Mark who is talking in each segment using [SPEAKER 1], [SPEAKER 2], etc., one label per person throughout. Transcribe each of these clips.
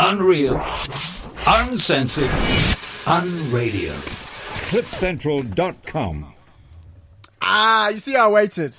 [SPEAKER 1] Unreal. Uncensored. Unradio.
[SPEAKER 2] CliffCentral.com.
[SPEAKER 3] Ah, you see, I waited.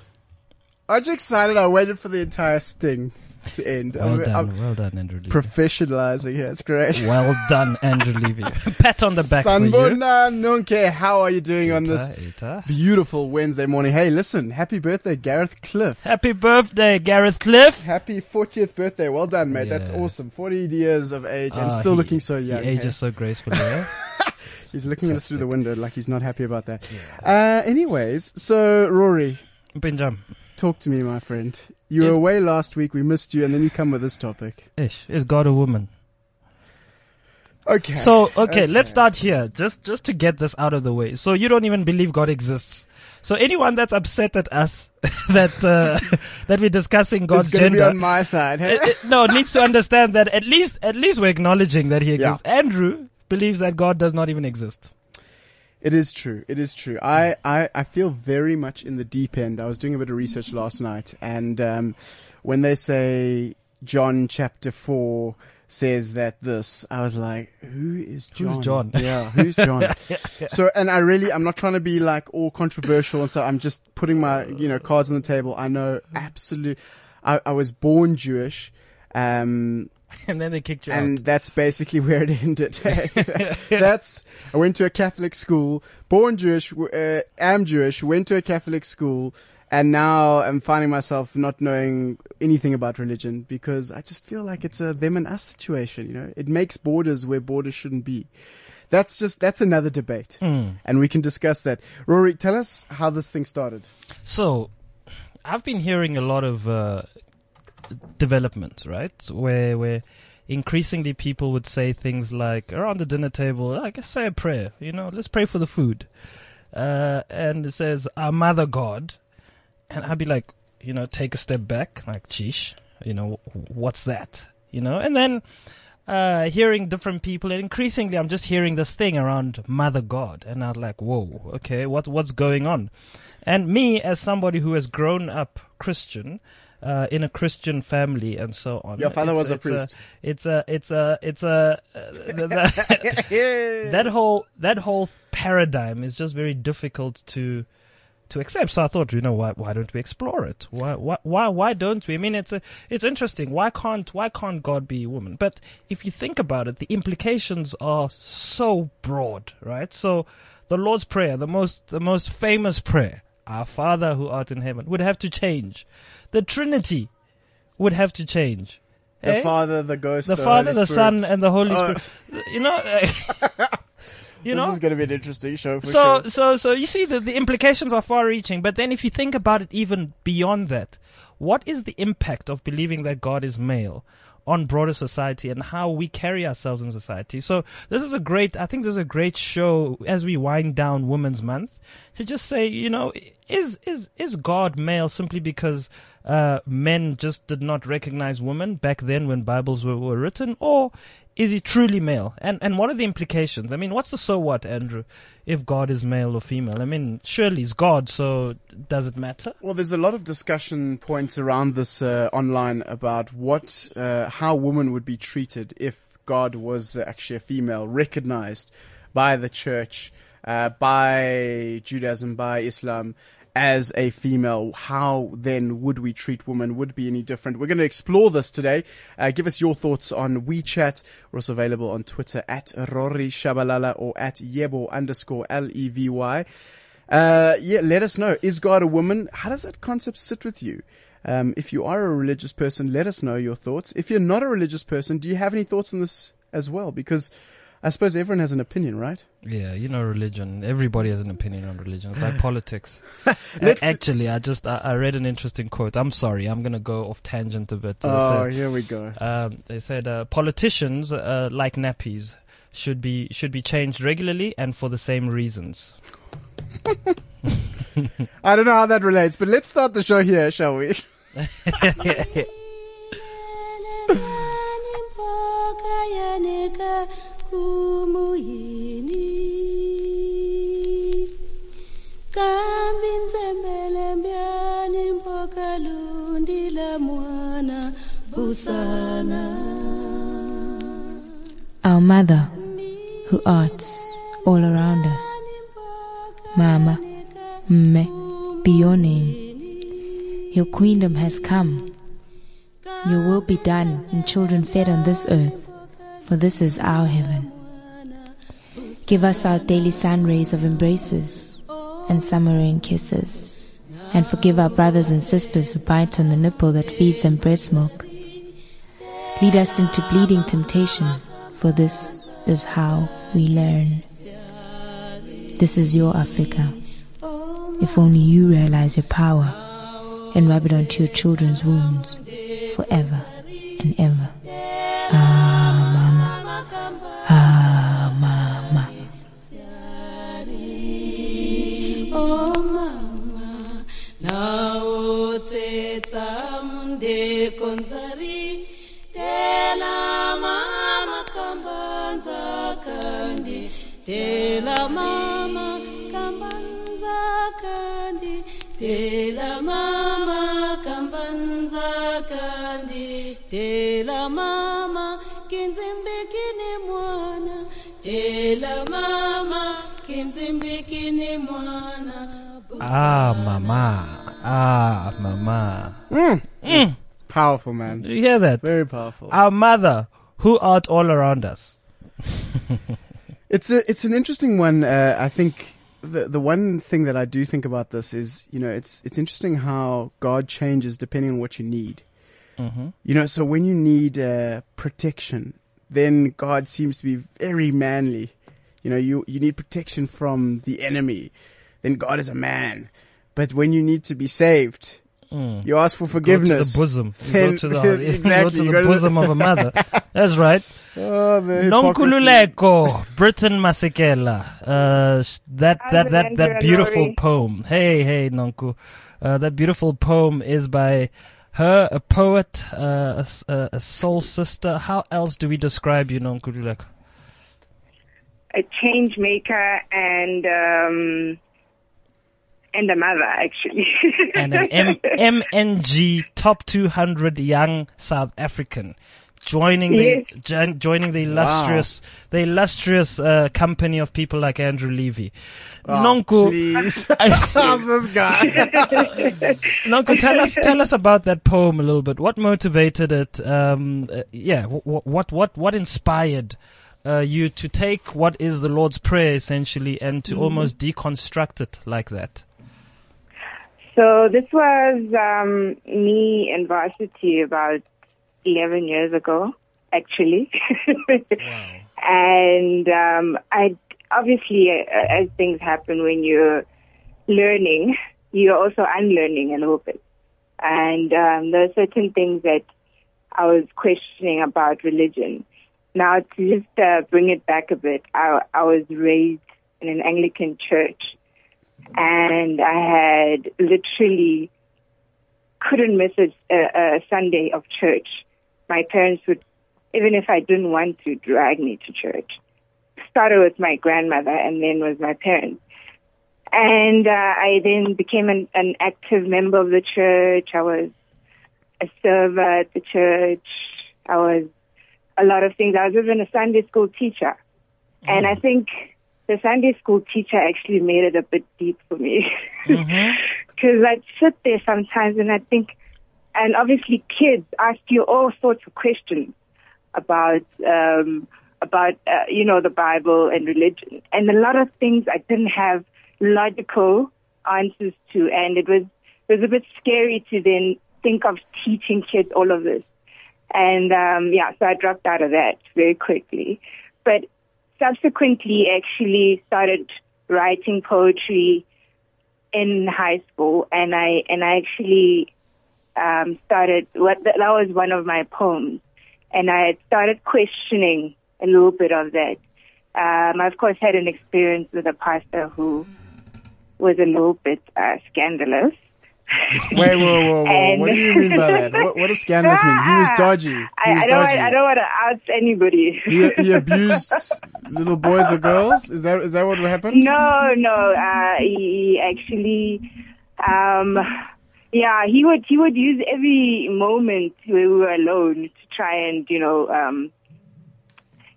[SPEAKER 3] Aren't you excited? I waited for the entire sting to end.
[SPEAKER 4] Well
[SPEAKER 3] I'm,
[SPEAKER 4] done,
[SPEAKER 3] I'm
[SPEAKER 4] well done, Andrew Levy.
[SPEAKER 3] professionalizing. It's great.
[SPEAKER 4] well done, Andrew Levy. Pat on the back for you.
[SPEAKER 3] Sanbona Nonke, how are you doing on this
[SPEAKER 4] Eta, eta.
[SPEAKER 3] beautiful Wednesday morning? Hey, listen, happy birthday, Gareth Cliff.
[SPEAKER 4] Happy birthday, Gareth Cliff.
[SPEAKER 3] Happy 40th birthday. Well done, mate. That's awesome. 40 years of age and
[SPEAKER 4] Ah,
[SPEAKER 3] still
[SPEAKER 4] he-
[SPEAKER 3] looking so young.
[SPEAKER 4] He
[SPEAKER 3] hey?
[SPEAKER 4] ages so gracefully. eh?
[SPEAKER 3] He's looking at us through the window like he's not happy about that. Uh, anyways, so Rory,
[SPEAKER 4] Benjam.
[SPEAKER 3] Talk to me, my friend. You were away last week. We missed you, and then you come with this topic.
[SPEAKER 4] Ish. Is God a woman?
[SPEAKER 3] Okay.
[SPEAKER 4] So, okay,
[SPEAKER 3] Okay.
[SPEAKER 4] let's start here. Just, just to get this out of the way. So you don't even believe God exists. So anyone that's upset at us that, uh, that we're discussing God's gender.
[SPEAKER 3] on my side. Hey?
[SPEAKER 4] it- it- no, needs to understand that at least, at least we're acknowledging that he exists. Andrew believes that God does not even exist.
[SPEAKER 3] It is true. It is true. I, I, I feel very much in the deep end. I was doing a bit of research last night, and um, when they say John chapter four says that this, I was like, who is John?
[SPEAKER 4] Who's John?
[SPEAKER 3] Yeah, who's John? So, and I really, I'm not trying to be like all controversial and so. I'm just putting my, you know, cards on the table. I know absolute. I, I was born Jewish. Um,
[SPEAKER 4] And then they kicked you
[SPEAKER 3] and
[SPEAKER 4] out.
[SPEAKER 3] that's basically where it ended. that's I went to a Catholic school, born Jewish, uh, am Jewish, went to a Catholic school, and now I'm finding myself not knowing anything about religion because I just feel like it's a them and us situation. You know, it makes borders where borders shouldn't be. That's just that's another debate,
[SPEAKER 4] Hmm.
[SPEAKER 3] and we can discuss that. Rory, tell us how this thing started.
[SPEAKER 4] So, I've been hearing a lot of uh, developments, right? Where where increasingly people would say things like around the dinner table, I guess say a prayer. You know, let's pray for the food, uh, and it says our Mother God, and I'd be like, you know, take a step back, like, geesh, you know, what's that? You know, and then. Uh, hearing different people, and increasingly, I'm just hearing this thing around Mother God, and I'm like, "Whoa, okay, what what's going on?" And me, as somebody who has grown up Christian, uh, in a Christian family and so on.
[SPEAKER 3] Your father
[SPEAKER 4] it's-
[SPEAKER 3] was a
[SPEAKER 4] it's
[SPEAKER 3] priest.
[SPEAKER 4] it's a, it's a, it's a, uh, th- th- that whole, that whole paradigm is just very difficult to, to accept. So I thought, you know, why, why don't we explore it? Why, why, why, why don't we? I mean, it's a, it's interesting. Why can't, why can't God be a woman? But if you think about it, the implications are so broad, right? So the Lord's Prayer, the most, the most famous prayer, our Father who art in heaven, would have to change. The Trinity would have to change.
[SPEAKER 3] the
[SPEAKER 4] Eh?
[SPEAKER 3] Father, the Ghost,
[SPEAKER 4] the
[SPEAKER 3] the,
[SPEAKER 4] Father,
[SPEAKER 3] Holy
[SPEAKER 4] the Son, and the Holy
[SPEAKER 3] Oh.
[SPEAKER 4] Spirit. You know, you
[SPEAKER 3] this
[SPEAKER 4] know.
[SPEAKER 3] is going to be an interesting show for
[SPEAKER 4] So,
[SPEAKER 3] sure.
[SPEAKER 4] so, so you see that the implications are far-reaching. But then, if you think about it even beyond that, what is the impact of believing that God is male? On broader society and how we carry ourselves in society. So this is a great, I think this is a great show as we wind down Women's Month to just say, you know, is, is, is God male simply because, uh, men just did not recognize women back then when Bibles were, were written or is he truly male? And, and what are the implications? I mean, what's the so what, Andrew, if God is male or female? I mean, surely he's God, so does it matter?
[SPEAKER 3] Well, there's a lot of discussion points around this uh, online about what, uh, how women would be treated if God was actually a female, recognized by the church, uh, by Judaism, by Islam as a female. How then would we treat women? Would be any different? We're going to explore this today. Uh, give us your thoughts on WeChat. We're also available on Twitter at Rory Shabalala or at Yebo underscore L-E-V-Y. Uh, yeah, let us know. Is God a woman? How does that concept sit with you? Um, if you are a religious person, let us know your thoughts. If you're not a religious person, do you have any thoughts on this as well? Because I suppose everyone has an opinion, right?
[SPEAKER 4] Yeah, you know, religion. Everybody has an opinion on religion. It's like politics.
[SPEAKER 3] Let's-
[SPEAKER 4] Actually, I just I, I read an interesting quote. I'm sorry, I'm gonna go off tangent a bit. They
[SPEAKER 3] Oh,
[SPEAKER 4] said-
[SPEAKER 3] here we go.
[SPEAKER 4] um, they said uh, politicians, uh, like nappies, should be should be changed regularly and for the same reasons.
[SPEAKER 3] I don't know how that relates, but let's start the show here, shall we?
[SPEAKER 5] kambi nzembele mbyani lundi la mwana busana
[SPEAKER 2] Our mother, who art all around us. Mama, Mme, be your name. Your queendom has come. Your will be done and children fed on this earth, for this is our heaven. Give us our daily sun rays of embraces and summer rain kisses. And forgive our brothers and sisters who bite on the nipple that feeds them breast milk. Lead us into bleeding temptation, for this is how we learn. This is your Africa. If only you realize your power and rub it onto your children's wounds forever and ever.
[SPEAKER 5] Tsetsa konzari, tela mama kambanza kandi, tela mama kambanza kandi, tela mama kambanza kandi, tela mama kinzimbikini mwana, tela mama kinzimbikini mwana.
[SPEAKER 4] Ah, mama. Ah, mama.
[SPEAKER 3] Powerful, man.
[SPEAKER 4] Do you hear that?
[SPEAKER 3] Very powerful.
[SPEAKER 4] Our mother, who art all around us.
[SPEAKER 3] It's a it's an interesting one. Uh, I think the the one thing that I do think about this is you know it's it's interesting how God changes depending on what you need. You know, so when you need uh, protection, then God seems to be very manly. You know, you you need protection from the enemy, then God is a man. But when you need to be saved, you ask for
[SPEAKER 4] Go to
[SPEAKER 3] forgiveness.
[SPEAKER 4] the bosom. You
[SPEAKER 3] Then-
[SPEAKER 4] go to the, you go to
[SPEAKER 3] you
[SPEAKER 4] the
[SPEAKER 3] go to the-
[SPEAKER 4] bosom of a mother. That's right.
[SPEAKER 3] Oh.
[SPEAKER 4] Nonkululeko, Britain Masekela. Uh, sh- that, that, that, that
[SPEAKER 6] Alexandra
[SPEAKER 4] beautiful poem. Hey, hey, Nonku. Uh, that beautiful poem is by her, a poet, uh, a, s- a- a soul sister. How else do we describe you, Nonkululeko?
[SPEAKER 6] a change maker and um and a mother actually
[SPEAKER 4] And an M- M&G top 200 young South African. Joining the
[SPEAKER 6] Yes.
[SPEAKER 4] jo- joining the illustrious the illustrious uh, company of people like Andrew Levy.
[SPEAKER 3] Oh,
[SPEAKER 4] Nonku,
[SPEAKER 3] please. How's this guy?
[SPEAKER 4] Nonku, tell us tell us about that poem a little bit. What motivated it? Um, uh, yeah, wh- wh- what what what inspired uh, you to take what is the Lord's prayer essentially and to almost deconstruct it like that?
[SPEAKER 6] So this was um me in varsity about 11 years ago actually. And um i obviously uh, as things happen when you're learning you're also unlearning a little bit. And um there are certain things that i was questioning about religion. Now to just uh, bring it back a bit i i was raised in an anglican church and I had literally couldn't miss a, a, Sunday of church. My parents would, even if I didn't want to, drag me to church. Started with my grandmother and then with my parents. And uh, I then became an, an active member of the church. I was a server at the church. I was a lot of things. I was even a Sunday school teacher. And I think the Sunday school teacher actually made it a bit deep for me. Because I'd sit there sometimes and I'd think, and obviously kids ask you all sorts of questions about, um, about, uh, you know, the Bible and religion. And a lot of things I didn't have logical answers to. And it was, it was a bit scary to then think of teaching kids all of this. And, um, yeah, so I dropped out of that very quickly. But subsequently actually started writing poetry in high school and I and I actually um started what that was one of my poems and I started questioning a little bit of that. Um I of course had an experience with a pastor who was a little bit uh, scandalous.
[SPEAKER 3] Wait, whoa, whoa, whoa. What do you mean by that? What, what does scandalous mean? He was dodgy. He was
[SPEAKER 6] I, I don't
[SPEAKER 3] dodgy.
[SPEAKER 6] I don't want to out anybody.
[SPEAKER 3] He, he abused little boys or girls? Is that is that what happened?
[SPEAKER 6] No, no. Uh, he actually, um, yeah, he would he would use every moment where we were alone to try and you know, um,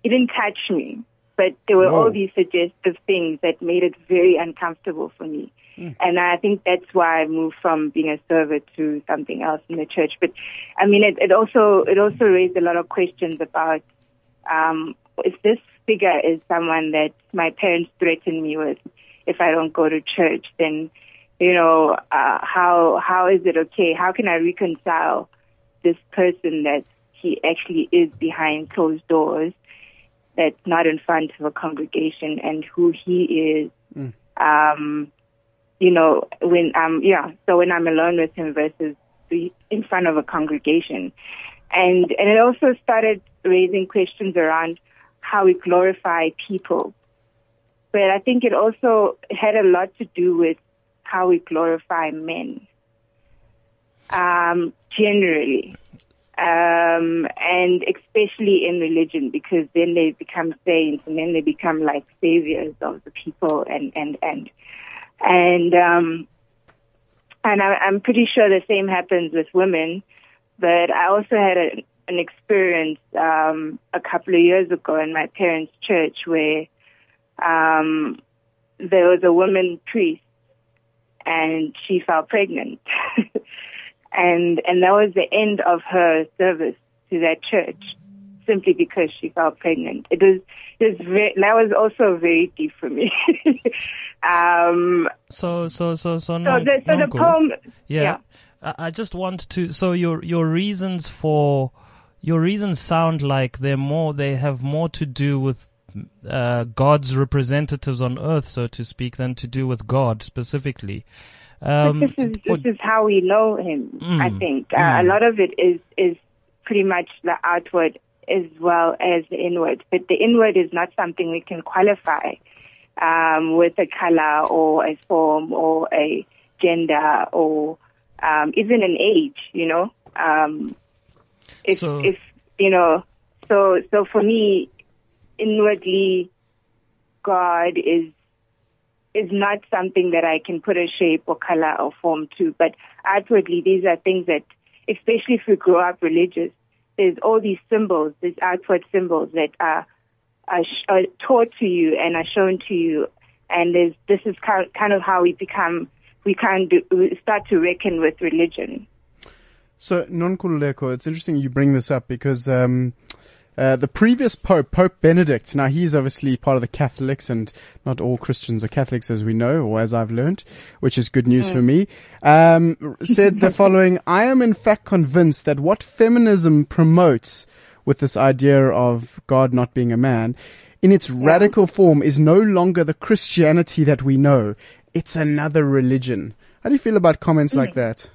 [SPEAKER 6] he didn't touch me, but there were
[SPEAKER 3] No.
[SPEAKER 6] all these suggestive things that made it very uncomfortable for me. And I think that's why I moved from being a server to something else in the church. But I mean, it, it also it also raised a lot of questions about um, if this figure is someone that my parents threaten me with if I don't go to church, then you know uh, how how is it okay? How can I reconcile this person that he actually is behind closed doors, that's not in front of a congregation, and who he is? Um, you know, when um yeah, so when I'm alone with him versus in front of a congregation. And and it also started raising questions around how we glorify people. But I think it also had a lot to do with how we glorify men. Um, generally. Um, and especially in religion because then they become saints and then they become like saviors of the people and, and, and and um, and I, I'm pretty sure the same happens with women. But I also had a, an experience um, a couple of years ago in my parents' church where um, there was a woman priest, and she fell pregnant, and and that was the end of her service to that church, simply because she fell pregnant. It was it was very, that was also very deep for me. um,
[SPEAKER 4] So so so so
[SPEAKER 6] so the so the poem,
[SPEAKER 4] Yeah.
[SPEAKER 6] yeah.
[SPEAKER 4] I, I just want to. So your your reasons for your reasons sound like they're more. They have more to do with uh, God's representatives on earth, so to speak, than to do with God specifically. Um,
[SPEAKER 6] this is this is how we know him. I
[SPEAKER 4] Mm,
[SPEAKER 6] think uh,
[SPEAKER 4] mm.
[SPEAKER 6] a lot of it is is pretty much the outward as well as the inward. But the inward is not something we can qualify um, with a color or a form or a gender or um, even an age. You know, um, if
[SPEAKER 4] So-
[SPEAKER 6] if you know, so so for me, inwardly, God is is not something that I can put a shape or color or form to. But outwardly, these are things that, especially if we grow up religious, there's all these symbols, these outward symbols that are, are, sh- are taught to you and are shown to you. And there's, this is kind of how we become, we kind of start to reckon with religion.
[SPEAKER 3] So, Nonkululeko, it's interesting you bring this up because um, uh, the previous Pope, Pope Benedict, now he's obviously part of the Catholics, and not all Christians are Catholics, as we know, or as I've learned, which is good news for me, um, said the following I am in fact convinced that what feminism promotes with this idea of God not being a man, in its radical form, is no longer the Christianity that we know. It's another religion. How do you feel about comments like that?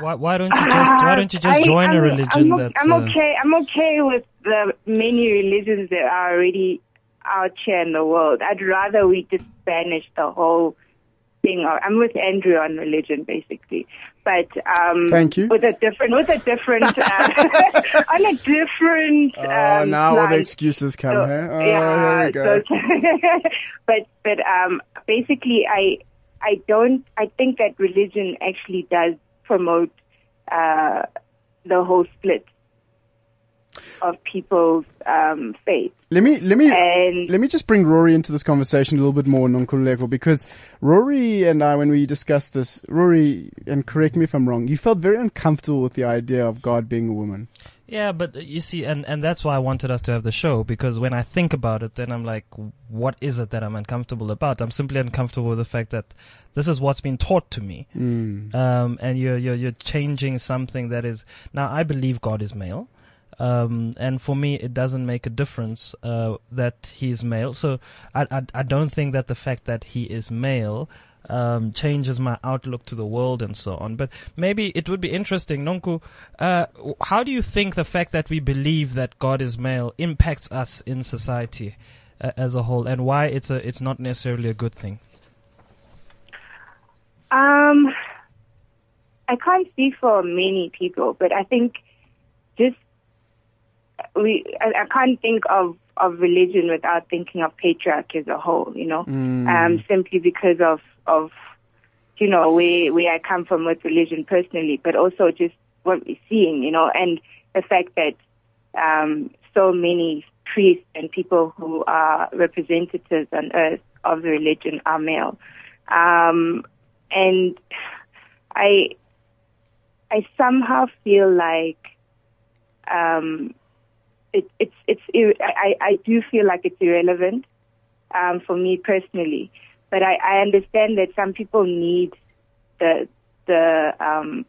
[SPEAKER 4] Why, why don't you just Why don't you just
[SPEAKER 6] I-
[SPEAKER 4] join
[SPEAKER 6] I'm-
[SPEAKER 4] a religion
[SPEAKER 6] I'm, o-
[SPEAKER 4] that's?
[SPEAKER 6] I'm
[SPEAKER 4] uh,
[SPEAKER 6] okay. I'm okay with the many religions that are already out here in the world. I'd rather we just banish the whole thing. I'm with Andrew on religion, basically, but um,
[SPEAKER 3] Thank you.
[SPEAKER 6] With a different, with a different, uh, on a different.
[SPEAKER 3] Oh,
[SPEAKER 6] um,
[SPEAKER 3] now all the excuses come,
[SPEAKER 6] So,
[SPEAKER 3] huh? Oh,
[SPEAKER 6] yeah,
[SPEAKER 3] here we go.
[SPEAKER 6] so- but but um, basically, I I don't. I think that religion actually does promote uh, the whole split of people's um, faith.
[SPEAKER 3] Let me let me
[SPEAKER 6] And-
[SPEAKER 3] let me just bring Rory into this conversation a little bit more, Nonkululeko, because Rory and I, when we discussed this, Rory, and correct me if I'm wrong, you felt very uncomfortable with the idea of God being a woman.
[SPEAKER 4] Yeah, but uh, you see, and, and that's why I wanted us to have the show because when I think about it, then I'm like, what is it that I'm uncomfortable about? I'm simply uncomfortable with the fact that this is what's been taught to me, um, and you're you're you're changing something that is now. I believe God is male, um, and for me, it doesn't make a difference uh, that he's male. So I, I I don't think that the fact that he is male um, changes my outlook to the world and so on. But maybe it would be interesting, Nonku. Uh, how do you think the fact that we believe that God is male impacts us in society uh, as a whole, and why it's a it's not necessarily a good thing?
[SPEAKER 6] Um, I can't speak for many people, but I think just we. I, I can't think of of religion without thinking of patriarchy as a whole. You know, um, simply because of of you know where where I come from with religion personally, but also just what we're seeing. You know, and the fact that um, so many priests and people who are representatives on earth of the religion are male. Um, and I, I somehow feel like, um, it, it's, it's, I, I do feel like it's irrelevant, um, for me personally. But I, I understand that some people need the, the, um,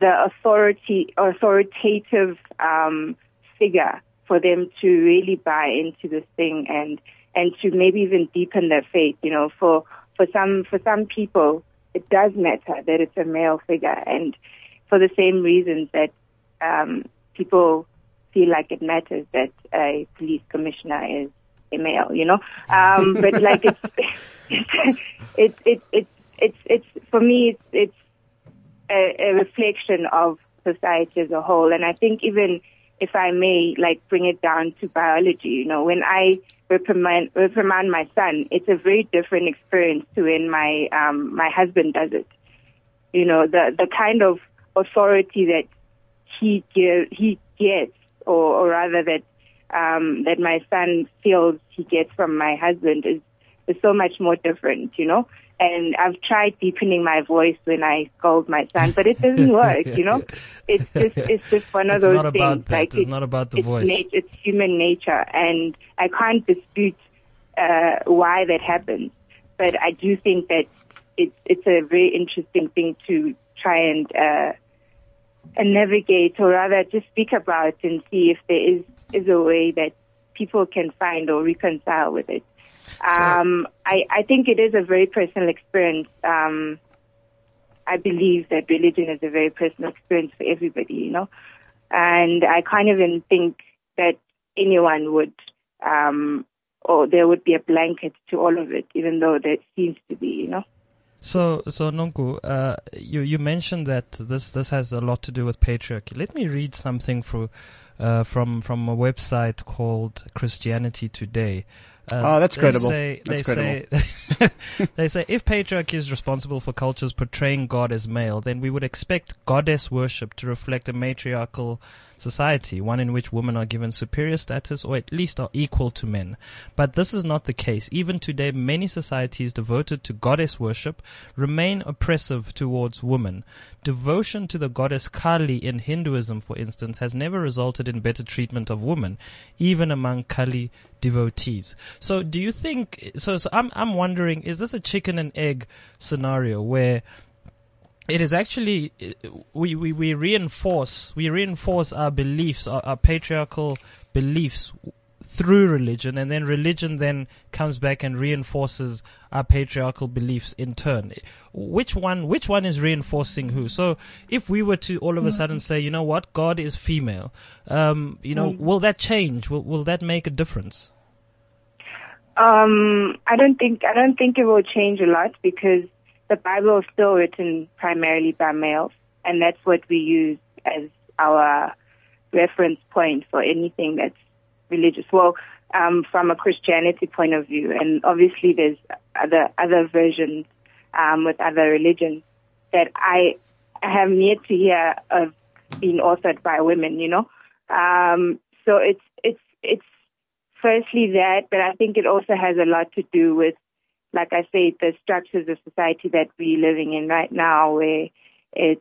[SPEAKER 6] the authority, authoritative, um, figure for them to really buy into this thing and, and to maybe even deepen their faith. You know, for, for some, for some people, it does matter that it's a male figure and for the same reasons that, um, people feel like it matters that a police commissioner is a male, you know. Um, but like it's, it's, it's, it's, it's, it's, it's, for me, it's, it's a, a reflection of society as a whole. And I think even if I may, like bring it down to biology, you know, when I reprimand, reprimand my son, it's a very different experience to when my, um, my husband does it. You know, the, the kind of authority that he give, he gets, or, or rather that, um, that my son feels he gets from my husband is, is so much more different, you know? And I've tried deepening my voice when I scold my son, but it doesn't work, you know? It's just, it's just one of
[SPEAKER 4] It's
[SPEAKER 6] those
[SPEAKER 4] not
[SPEAKER 6] things. like
[SPEAKER 4] It's not about the
[SPEAKER 6] it's
[SPEAKER 4] voice.
[SPEAKER 6] nat- it's human nature, and I can't dispute uh, why that happens. But I do think that it's it's a very interesting thing to try and uh, and navigate, or rather, just speak about and see if there is is a way that people can find or reconcile with it. Um, I, I think it is a very personal experience. Um, I believe that religion is a very personal experience for everybody, you know, and I can't even think that anyone would, um, or there would be a blanket to all of it, even though there seems to be, you know.
[SPEAKER 4] So, so Nonku, uh, you you mentioned that this this has a lot to do with patriarchy. Let me read something from uh, from from a website called Christianity Today. Uh,
[SPEAKER 3] Oh, that's
[SPEAKER 4] they
[SPEAKER 3] credible.
[SPEAKER 4] Say,
[SPEAKER 3] That's
[SPEAKER 4] they say they say if patriarchy is responsible for cultures portraying God as male, then we would expect goddess worship to reflect a matriarchal society, one in which women are given superior status or at least are equal to men. But this is not the case. Even today, many societies devoted to goddess worship remain oppressive towards women. Devotion to the goddess Kali in Hinduism, for instance, has never resulted in better treatment of women, even among Kali devotees. So do you think, so, so I'm, I'm wondering, is this a chicken and egg scenario where it is actually we, we, we reinforce we reinforce our beliefs our, our patriarchal beliefs through religion and then religion then comes back and reinforces our patriarchal beliefs in turn. Which one which one is reinforcing who? So if we were to all of a sudden say you know what? God is female um you know will that change? Will will that make a difference?
[SPEAKER 6] Um, I don't think I don't think it will change a lot because the Bible is still written primarily by males, and that's what we use as our reference point for anything that's religious. Well, um, from a Christianity point of view, and obviously there's other other versions um, with other religions that I have yet to hear of being authored by women. You know, um, so it's it's it's firstly that, but I think it also has a lot to do with, like I say, the structures of society that we're living in right now, where it's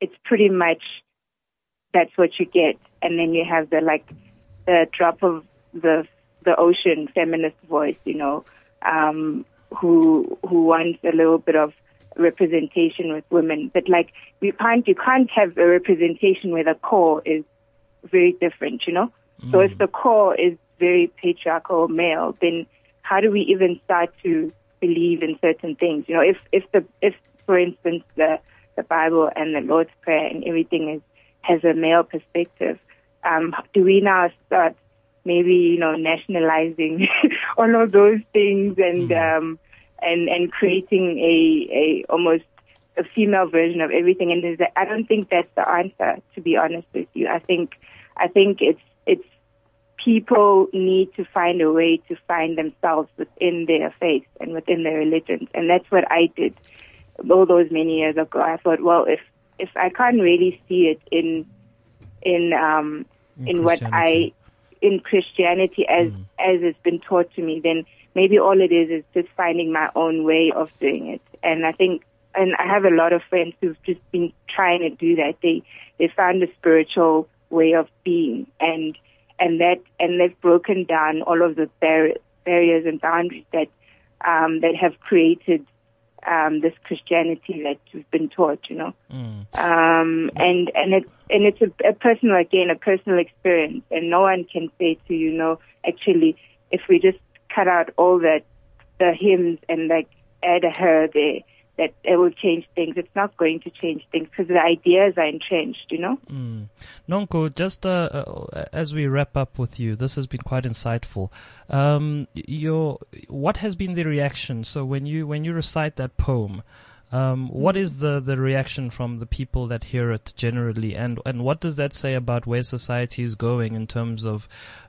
[SPEAKER 6] it's pretty much that's what you get, and then you have the like the drop of the the ocean feminist voice, you know, um, who who wants a little bit of representation with women, but like you can't you can't have a representation where the core is very different, you know. So if the core is very patriarchal male, then how do we even start to believe in certain things? You know, if if the if for instance the the Bible and the Lord's Prayer and everything is has a male perspective, um, do we now start maybe you know nationalizing all of those things and um, and and creating a a almost a female version of everything? And is that, I don't think that's the answer. To be honest with you, I think I think it's it's people need to find a way to find themselves within their faith and within their religions. And that's what I did all those many years ago. I thought, well, if, if I can't really see it in, in, um,
[SPEAKER 4] In
[SPEAKER 6] in, what I in Christianity as
[SPEAKER 4] Mm.
[SPEAKER 6] as it's been taught to me, then maybe all it is is just finding my own way of doing it. And I think, and I have a lot of friends who've just been trying to do that. They they found a spiritual way of being, and and that and they've broken down all of the bar- barriers and boundaries that um, that have created um, this Christianity that we've been taught. You know
[SPEAKER 4] Mm.
[SPEAKER 6] um, and and it's and it's a, a personal again a personal experience, and no one can say to you, no, actually, if we just cut out all that the hymns and like add a her there, that it will change things. It's not going to change things because the ideas are entrenched, you know.
[SPEAKER 4] Mm. Nonku, just uh, uh, as we wrap up with you, this has been quite insightful. Um, your what has been the reaction? So when you when you recite that poem, um, what is the, the reaction from the people that hear it generally, and and what does that say about where society is going in terms of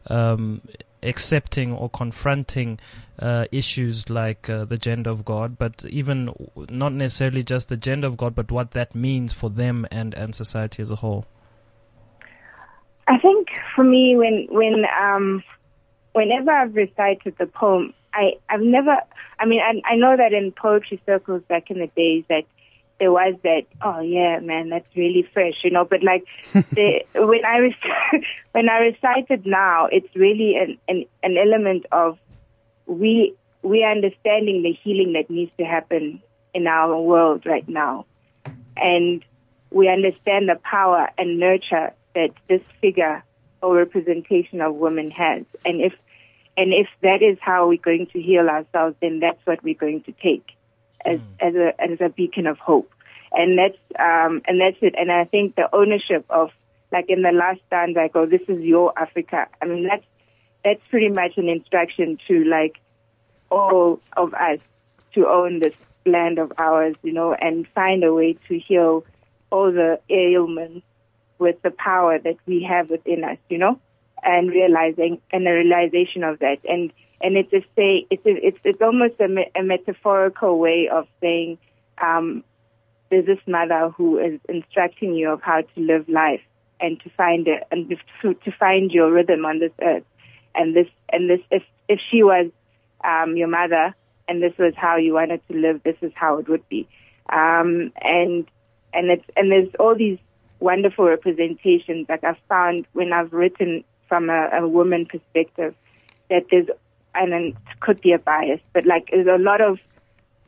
[SPEAKER 4] um, accepting or confronting uh, issues like uh, the gender of God, but even not necessarily just the gender of God, but what that means for them and, and society as a whole?
[SPEAKER 6] I think for me, when when um, whenever I've recited the poem, I I've never. I mean, I, I know that in poetry circles back in the days that there was that. Oh yeah, man, that's really fresh, you know. But like the, when I rec- when I recite it now, it's really an, an an element of we we are understanding the healing that needs to happen in our world right now, and we understand the power and nurture that this figure or representation of women has. And if and if that is how we're going to heal ourselves, then that's what we're going to take as as a as a beacon of hope. And that's um and that's it. And I think the ownership of like in the last stanza I go, This is your Africa. I mean that's that's pretty much an instruction to like all of us to own this land of ours, you know, and find a way to heal all the ailments with the power that we have within us, you know, and realizing and the realization of that, and and it's a say it's a, it's it's almost a, me- a metaphorical way of saying um, there's this mother who is instructing you of how to live life and to find it and to, to find your rhythm on this earth, and this and this if if she was um, your mother and this was how you wanted to live, this is how it would be, um, and and it's and there's all these wonderful representations that I've found when I've written from a, a woman perspective that there's and then it could be a bias, but like there's a lot of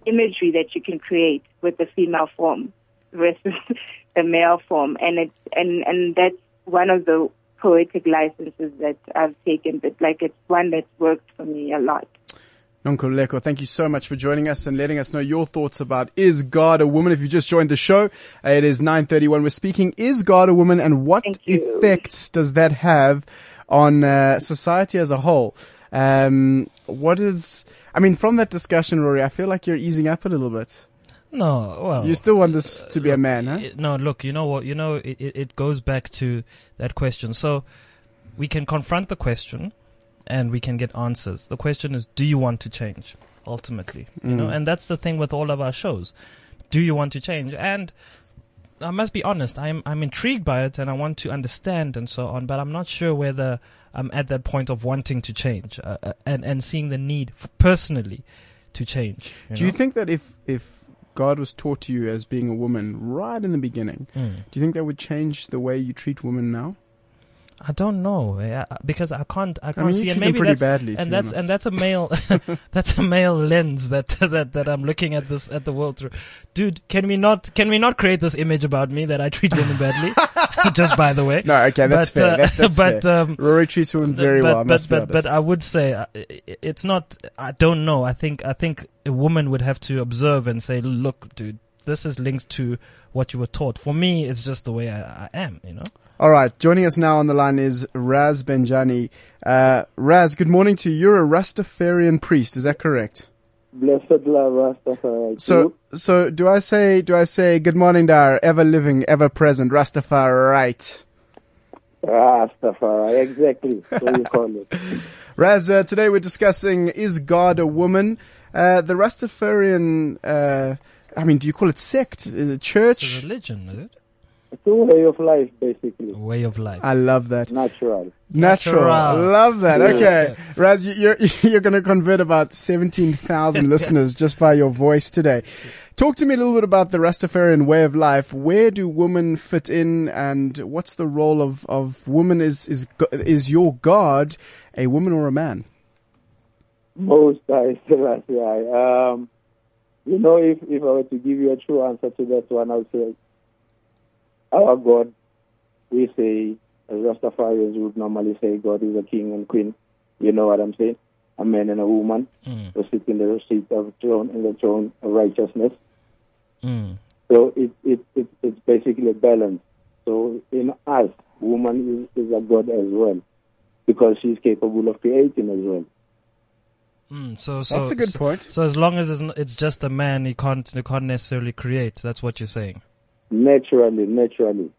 [SPEAKER 6] imagery that you can create with the female form versus the male form, and it's and and that's one of the poetic licenses that I've taken, but like it's one that's worked for me a lot.
[SPEAKER 3] Nonkululeko, thank you so much for joining us and letting us know your thoughts about Is God a Woman? If you just joined the show, it is 9.31. We're speaking Is God a Woman and what effect does that have on uh, society as a whole? Um, what is, I mean, from that discussion, Rory, I feel like you're easing up a little bit.
[SPEAKER 4] No, well,
[SPEAKER 3] You still want this to be a man, huh?
[SPEAKER 4] It- no, look, you know what? You know, it, it, it goes back to that question. So we can confront the question and we can get answers. The question is, do you want to change? Ultimately, you know, and that's the thing with all of our shows. Do you want to change? And I must be honest, I'm, I'm intrigued by it and I want to understand and so on, but I'm not sure whether I'm at that point of wanting to change, uh, uh, and, and seeing the need f- personally to change.
[SPEAKER 3] Do you think that if, if God was taught to you as being a woman right in the beginning,
[SPEAKER 4] Mm.
[SPEAKER 3] do you think that would change the way you treat women now?
[SPEAKER 4] I don't know eh, I- because I can't. I can't
[SPEAKER 3] mean, you
[SPEAKER 4] see, and maybe
[SPEAKER 3] pretty
[SPEAKER 4] that's
[SPEAKER 3] badly,
[SPEAKER 4] and that's
[SPEAKER 3] honest.
[SPEAKER 4] and that's a male that's a male lens that that that I'm looking at this at the world through. Dude, can we not can we not create this image about me that I treat women badly? Just by the way.
[SPEAKER 3] No, okay, that's
[SPEAKER 4] But,
[SPEAKER 3] fair.
[SPEAKER 4] uh,
[SPEAKER 3] That's, that's
[SPEAKER 4] but,
[SPEAKER 3] fair.
[SPEAKER 4] um,
[SPEAKER 3] Rory treats women very
[SPEAKER 4] but,
[SPEAKER 3] well. I
[SPEAKER 4] but but but. I would say uh, it's not. I don't know. I think I think a woman would have to observe and say, "Look, dude, this is linked to what you were taught." For me, it's just the way I, I am. You know.
[SPEAKER 3] All right, joining us now on the line is Ras Benjani. Uh, Ras, good morning to you. You're a Rastafarian priest, is that correct?
[SPEAKER 7] Blessed love Rastafari.
[SPEAKER 3] So, so do I say, do I say good morning, Dar, ever living, ever present, Rastafari, right?
[SPEAKER 7] Rastafari, exactly. So you call it.
[SPEAKER 3] Ras, uh, today we're discussing is God a woman? Uh, the Rastafarian, uh, I mean, do you call it sect, uh,
[SPEAKER 4] It's a
[SPEAKER 3] church?
[SPEAKER 4] religion, is it?
[SPEAKER 7] It's a way of life, basically.
[SPEAKER 4] Way of life.
[SPEAKER 3] I love that.
[SPEAKER 7] Natural.
[SPEAKER 3] Natural.
[SPEAKER 4] Natural.
[SPEAKER 3] I love that.
[SPEAKER 7] Yeah.
[SPEAKER 3] Okay. Ras, you- you're, you're going to convert about 17,000 listeners just by your voice today. Talk to me a little bit about the Rastafarian way of life. Where do women fit in and what's the role of, of woman? Is, is, is your God a woman or a man?
[SPEAKER 7] Most I Selassie. Um, you know, if, if I were to give you a true answer to that one, I would say, our God, we say, as Rastafarians would normally say, God is a king and queen. You know what I'm saying? A man and a woman
[SPEAKER 4] Mm,
[SPEAKER 7] who sit in the seat of throne in the throne of righteousness.
[SPEAKER 4] mm,
[SPEAKER 7] So it, it, it, it's basically a balance. So in us, woman is, is a God as well, because she's capable of creating as well.
[SPEAKER 4] mm. So, so
[SPEAKER 3] That's a good
[SPEAKER 4] so,
[SPEAKER 3] point.
[SPEAKER 4] So as long as it's, it's just a man, he can't he can't necessarily create. That's what you're saying.
[SPEAKER 7] Naturally, naturally.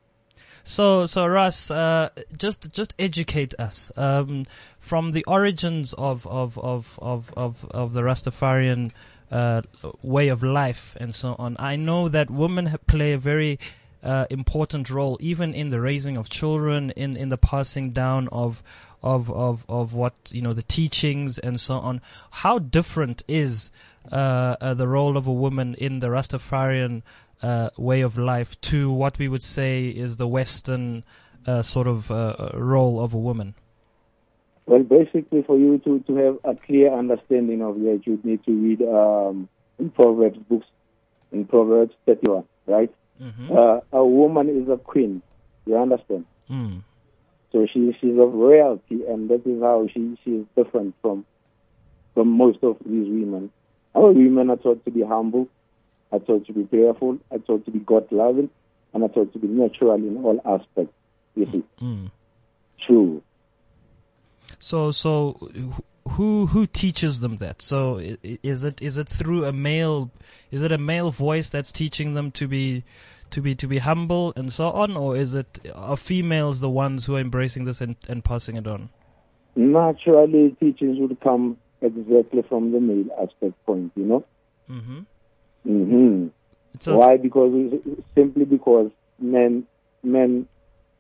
[SPEAKER 4] So, so Russ, uh, just just educate us um, from the origins of of of of of, of the Rastafarian uh, way of life and so on. I know that women play a very uh, important role, even in the raising of children, in in the passing down of. Of, of of what you know the teachings and so on. How different is uh, uh, the role of a woman in the Rastafarian uh, way of life to what we would say is the Western uh, sort of uh, uh, role of a woman.
[SPEAKER 7] Well, basically, for you to, to have a clear understanding of that, you need to read um, in Proverbs books, in Proverbs 31, right?
[SPEAKER 4] Mm-hmm.
[SPEAKER 7] Uh, a woman is a queen. You understand?
[SPEAKER 4] Mm.
[SPEAKER 7] So she she's of royalty, and that is how she she is different from from most of these women. Our women are taught to be humble, are taught to be prayerful, I taught to be God loving, and I taught to be natural in all aspects. You see,
[SPEAKER 4] Mm.
[SPEAKER 7] true.
[SPEAKER 4] So, so who who teaches them that? So, i- i- is it is it through a male? Is it a male voice that's teaching them to be to be to be humble and so on, or is it are females the ones who are embracing this and, and passing it on?
[SPEAKER 7] Naturally, teachings would come exactly from the male aspect point. You know.
[SPEAKER 4] Mm-hmm.
[SPEAKER 7] Hmm
[SPEAKER 4] So,
[SPEAKER 7] Why? Because simply because men, men,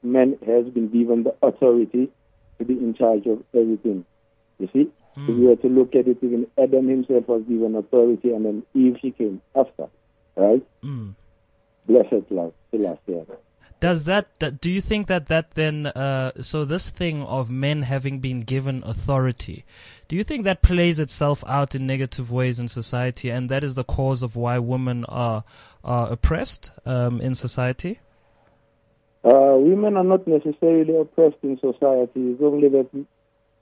[SPEAKER 7] men has been given the authority to be in charge of everything. You see, if you were to look at it, even Adam himself was given authority, and then Eve she came after, right?
[SPEAKER 4] Mm.
[SPEAKER 7] Blessed love, Selassie.
[SPEAKER 4] Does that, that do you think that that then uh, so this thing of men having been given authority do you think that plays itself out in negative ways in society and that is the cause of why women are are oppressed um, in society
[SPEAKER 7] Uh, women are not necessarily oppressed in society. It's only that,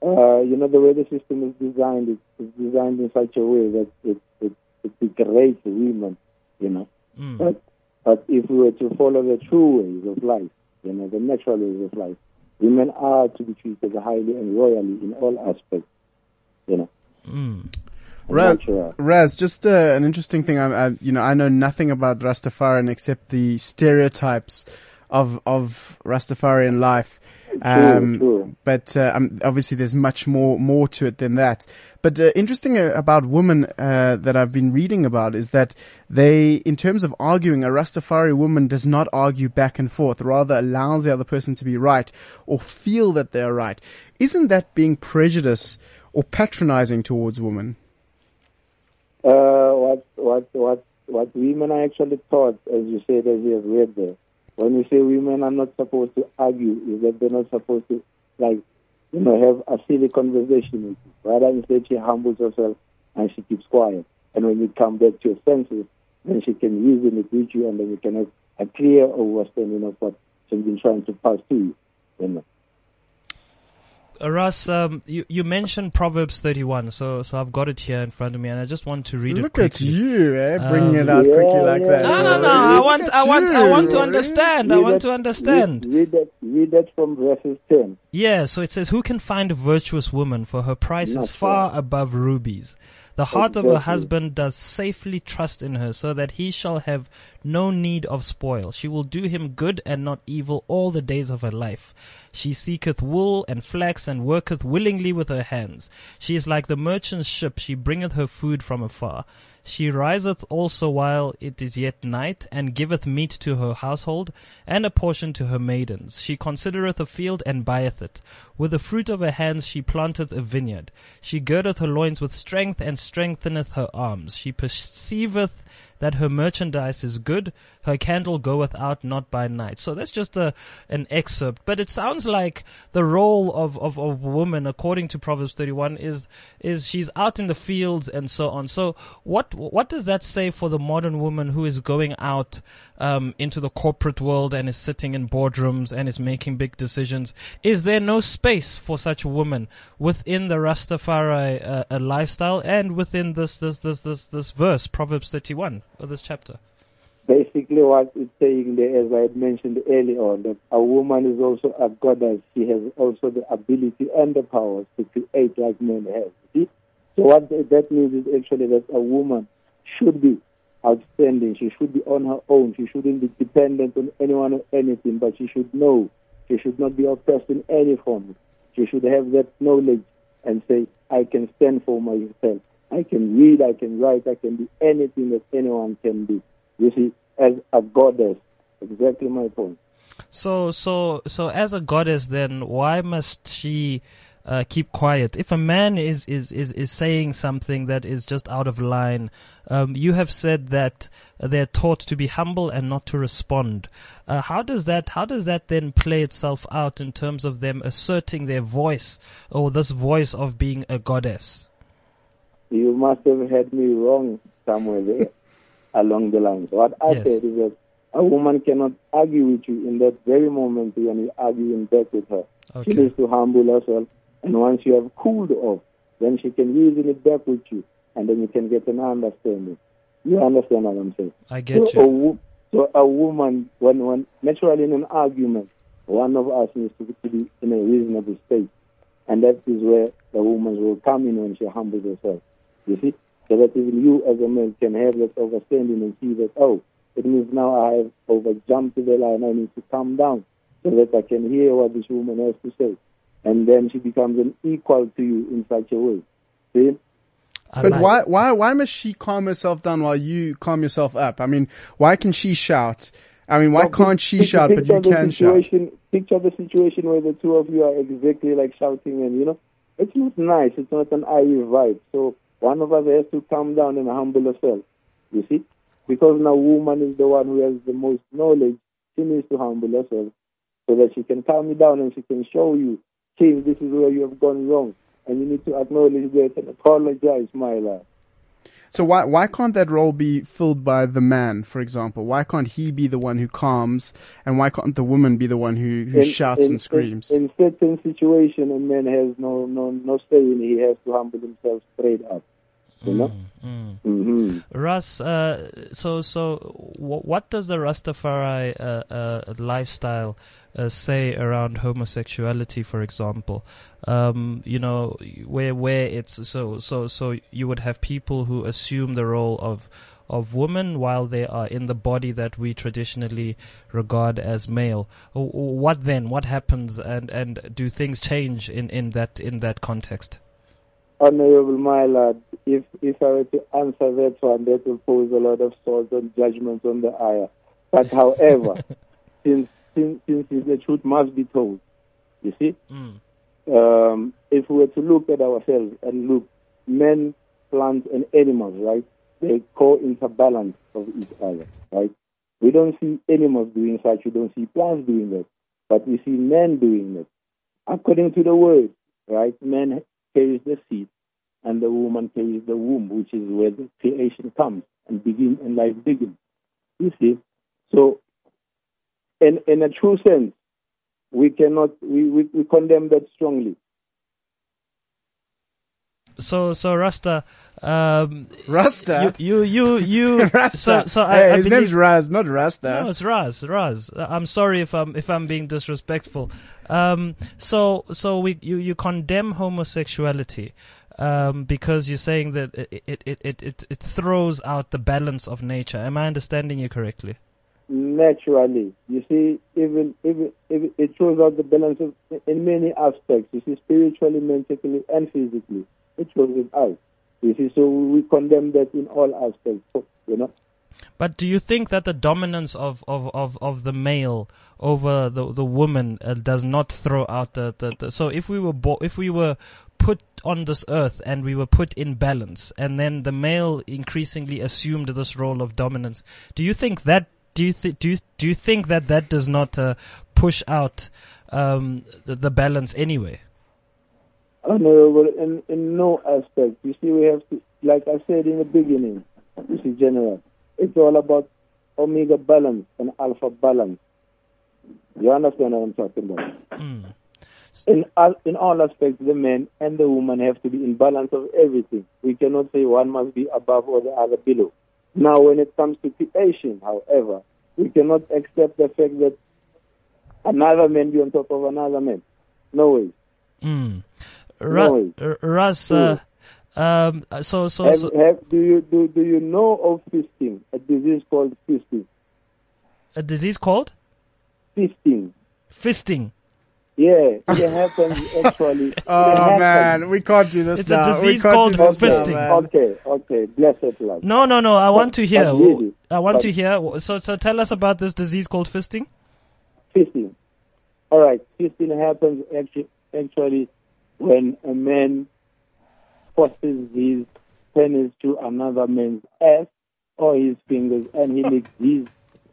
[SPEAKER 7] uh, you know, the way the system is designed, it's, it's designed in such a way that it, it, it degrades women, you know.
[SPEAKER 4] mm.
[SPEAKER 7] But, but if we were to follow the true ways of life, you know, the natural ways of life, women are to be treated highly and royally in all aspects, you know.
[SPEAKER 4] Mm.
[SPEAKER 7] Ras.
[SPEAKER 3] Ras, just uh, an interesting thing. I, I, you know, I know nothing about Rastafarian except the stereotypes of of Rastafarian life. Um,
[SPEAKER 7] true.
[SPEAKER 3] But uh, um, obviously, there's much more more to it than that. But uh, interesting uh, about women uh, that I've been reading about is that they, in terms of arguing, a Rastafari woman does not argue back and forth, rather allows the other person to be right or feel that they're right. Isn't that being prejudiced or patronizing towards women?
[SPEAKER 7] Uh, what what what what women are actually taught, as you said, as you have read there. When we say women are not supposed to argue, is that they're not supposed to like you know have a silly conversation with you. Rather, instead she humbles herself and she keeps quiet. And when you come back to your senses, then she can reason it with you, and then you can have a clear understanding of what she's been trying to pass to you. You know.
[SPEAKER 4] Uh, Russ, um, you, you mentioned Proverbs 31, so so I've got it here in front of me, and I just want to read it
[SPEAKER 3] Look at you, eh? Bringing
[SPEAKER 4] Um,
[SPEAKER 3] it out quickly
[SPEAKER 7] yeah,
[SPEAKER 3] like
[SPEAKER 7] yeah,
[SPEAKER 3] that.
[SPEAKER 4] No, no, no. I want, I want, I want to
[SPEAKER 3] Rory.
[SPEAKER 4] understand. I want
[SPEAKER 7] that-
[SPEAKER 4] to understand.
[SPEAKER 7] Read, read that. Read that from verses ten.
[SPEAKER 4] Yeah, so it says, Who can find a virtuous woman? For her price
[SPEAKER 7] Not
[SPEAKER 4] is far
[SPEAKER 7] sure.
[SPEAKER 4] above rubies. The heart of her husband does safely trust in her, so that he shall have no need of spoil. She will do him good and not evil all the days of her life. She seeketh wool and flax and worketh willingly with her hands. She is like the merchant's ship, she bringeth her food from afar. She riseth also while it is yet night, and giveth meat to her household, and a portion to her maidens. She considereth a field and buyeth it. With the fruit of her hands she planteth a vineyard. She girdeth her loins with strength, and strengtheneth her arms. She perceiveth that her merchandise is good, her candle goeth out not by night. So that's just a an excerpt, but it sounds like the role of, of, of a woman, according to Proverbs 31, is is she's out in the fields and so on. So what what does that say for the modern woman who is going out um, into the corporate world and is sitting in boardrooms and is making big decisions? Is there no space for such a woman within the Rastafari uh, uh, lifestyle and within this this this this this verse, Proverbs 31? Of this chapter?
[SPEAKER 7] Basically, what it's saying there, as I had mentioned earlier on, that a woman is also a goddess. She has also the ability and the powers to create like men have. See? So what that means is actually that a woman should be outstanding. She should be on her own. She shouldn't be dependent on anyone or anything, but she should know. She should not be oppressed in any form. She should have that knowledge and say, I can stand for myself. I can read, I can write, I can do anything that anyone can do. You see, as a goddess. Exactly my point.
[SPEAKER 4] So, so, so as a goddess, then why must she uh, keep quiet? If a man is, is, is, is saying something that is just out of line, um, you have said that they're taught to be humble and not to respond. Uh, how does that, how does that then play itself out in terms of them asserting their voice or this voice of being a goddess?
[SPEAKER 7] You must have had me wrong somewhere there along the lines. What I
[SPEAKER 4] Yes.
[SPEAKER 7] said is that a woman cannot argue with you in that very moment when you argue in back with her. She
[SPEAKER 4] Okay.
[SPEAKER 7] needs to humble herself, and once you have cooled off, then she can reason it back with you, and then you can get an understanding. You understand what I'm saying?
[SPEAKER 4] I get
[SPEAKER 7] so,
[SPEAKER 4] you.
[SPEAKER 7] wo- so a woman, when, when naturally in an argument, one of us needs to, to be in a reasonable state, and that is where the woman will come in when she humbles herself. You see, so that even you as a man can have that understanding and see that oh, it means now I have overjumped the line. I need to calm down so that I can hear what this woman has to say, and then she becomes an equal to you in such a way. See?
[SPEAKER 4] I
[SPEAKER 3] But
[SPEAKER 4] like-
[SPEAKER 3] why, why, why must she calm herself down while you calm yourself up? I mean, why can she shout? I mean, why
[SPEAKER 7] Now,
[SPEAKER 3] can't she
[SPEAKER 7] picture-
[SPEAKER 3] shout, but
[SPEAKER 7] picture
[SPEAKER 3] you
[SPEAKER 7] the
[SPEAKER 3] can shout?
[SPEAKER 7] situation, Picture the situation where the two of you are exactly like shouting, and you know, it's not nice. It's not an IE vibe. So one of us has to calm down and humble herself. You see, because now woman is the one who has the most knowledge. She needs to humble herself so that she can calm you down and she can show you, King, this is where you have gone wrong, and you need to acknowledge that and apologize, my love.
[SPEAKER 3] So why, why can't that role be filled by the man, for example? Why can't he be the one who calms, and why can't the woman be the one who, who
[SPEAKER 7] in-
[SPEAKER 3] shouts
[SPEAKER 7] in-
[SPEAKER 3] and screams?
[SPEAKER 7] In, in certain situation, a man has no no no say in. He has to humble himself straight up. You know.
[SPEAKER 4] Mm.
[SPEAKER 7] hmm
[SPEAKER 4] Raz, uh, so so wh- what does the Rastafari uh, uh, lifestyle uh, say around homosexuality, for example? Um, you know, where where it's so so so you would have people who assume the role of of women while they are in the body that we traditionally regard as male. W- w- What then? What happens? And and do things change in in that in that context?
[SPEAKER 7] Honorable my lord, if if I were to answer that one, that will pose a lot of swords and judgments on the ire. But however, since, since since the truth must be told, you see,
[SPEAKER 4] Mm.
[SPEAKER 7] um, if we were to look at ourselves and look, men, plants, and animals, right? They co-interbalance of each other, right? We don't see animals doing such. We don't see plants doing that, but we see men doing that. According to the word, right? Men carries the seed, and the woman carries the womb, which is where the creation comes and begin and life begins. You see, so in in a true sense, we cannot we, we, we condemn that strongly.
[SPEAKER 4] So so Rasta, um,
[SPEAKER 3] Rasta?
[SPEAKER 4] You you you, you
[SPEAKER 3] Rasta.
[SPEAKER 4] So so I,
[SPEAKER 3] hey,
[SPEAKER 4] I
[SPEAKER 3] his
[SPEAKER 4] believe,
[SPEAKER 3] name's Raz, not Rasta.
[SPEAKER 4] No, it's Raz. Raz. I'm sorry if I'm if I'm being disrespectful. Um, so so we you you condemn homosexuality. Um, because you're saying that it, it, it, it, it, it throws out the balance of nature. Am I understanding you correctly?
[SPEAKER 7] naturally. You see, even even, even it throws out the balance of, in many aspects. You see, spiritually, mentally, and physically, it shows it out. You see, so we condemn that in all aspects. You know,
[SPEAKER 4] But do you think that the dominance of, of, of, of the male over the the woman uh, does not throw out the, the, the so if we were bo- if we were put on this earth and we were put in balance and then the male increasingly assumed this role of dominance do you think that do you th- do you, do you think that that does not uh, push out um, the, the balance anyway
[SPEAKER 7] honorable in, in no aspect. You see, we have to, like I said in the beginning, this is General, it's all about omega balance and alpha balance. You understand what I'm talking about?
[SPEAKER 4] mm.
[SPEAKER 7] In all, in all aspects, the man and the woman have to be in balance of everything. We cannot say one must be above or the other below. Now, when it comes to creation, however, we cannot accept the fact that another man be on top of another man. No way.
[SPEAKER 4] Mm. Ra-
[SPEAKER 7] No.
[SPEAKER 4] R- Ras, uh, um, so so,
[SPEAKER 7] Have,
[SPEAKER 4] so
[SPEAKER 7] have, do you do, do you know of fisting? A disease called fisting.
[SPEAKER 4] a disease called
[SPEAKER 7] Fisting.
[SPEAKER 4] fisting
[SPEAKER 7] Yeah, it happens actually.
[SPEAKER 3] Oh
[SPEAKER 7] happens.
[SPEAKER 3] man, we can't do this
[SPEAKER 4] It's a
[SPEAKER 3] now. we
[SPEAKER 4] disease
[SPEAKER 3] can't
[SPEAKER 4] called
[SPEAKER 3] do this now,
[SPEAKER 4] fisting.
[SPEAKER 3] man.
[SPEAKER 7] Okay, okay, blessed love.
[SPEAKER 4] No, no, no. I want to hear.
[SPEAKER 7] really,
[SPEAKER 4] I want
[SPEAKER 7] but-
[SPEAKER 4] to hear. So, so tell us about this disease called fisting.
[SPEAKER 7] Fisting. All right, fisting happens actually, actually when a man forces his penis to another man's ass or his fingers and he licks his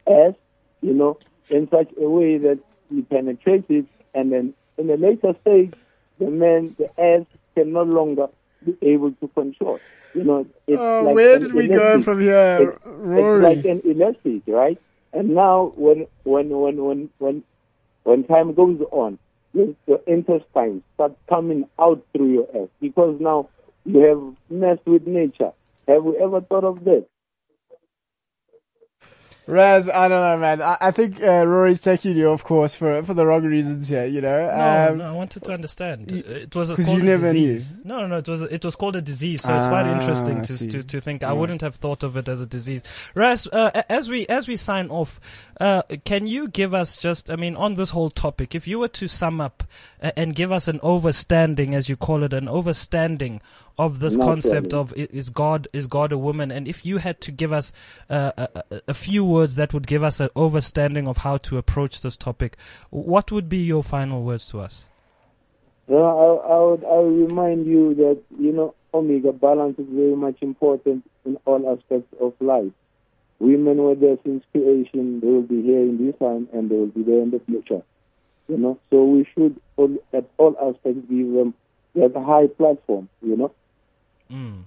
[SPEAKER 7] ass, you know, in such a way that he penetrates it and then in a later stage the man, the ass can no longer be able to control. You know, it's
[SPEAKER 3] Oh,
[SPEAKER 7] like
[SPEAKER 3] where
[SPEAKER 7] an
[SPEAKER 3] did we go
[SPEAKER 7] elastic.
[SPEAKER 3] from here,
[SPEAKER 7] It's-
[SPEAKER 3] Rory?
[SPEAKER 7] It's like an elastic, right? And now, when when when when when when time goes on, your, intestines start coming out through your ass because now you have messed with nature. Have we ever thought of that?
[SPEAKER 3] Raz, I don't know, man. I, I think uh, Rory's taking you of course for for the wrong reasons here. You know,
[SPEAKER 4] No,
[SPEAKER 3] um,
[SPEAKER 4] no, I wanted to understand.
[SPEAKER 3] y-
[SPEAKER 4] it was a,
[SPEAKER 3] 'cause
[SPEAKER 4] called
[SPEAKER 3] you
[SPEAKER 4] a
[SPEAKER 3] never
[SPEAKER 4] disease. No, no, no. It was a, it was called a disease, so it's quite
[SPEAKER 3] Ah,
[SPEAKER 4] interesting to to, to think. I wouldn't have thought of it as a disease. Raz, uh, as we as we sign off, uh, can you give us just? I mean, on this whole topic, if you were to sum up uh, and give us an overstanding, as you call it, an overstanding of this
[SPEAKER 7] Not
[SPEAKER 4] concept
[SPEAKER 7] really.
[SPEAKER 4] of is God is God a woman, and if you had to give us uh, a, a, few words that would give us an overstanding of how to approach this topic, what would be your final words to us?
[SPEAKER 7] Well, I, I would I would remind you that you know omega balance is very much important in all aspects of life. Women were there since creation; they will be here in this time, and they will be there in the future. You know, so we should all, at all aspects give them that high platform. You know.
[SPEAKER 4] Mm.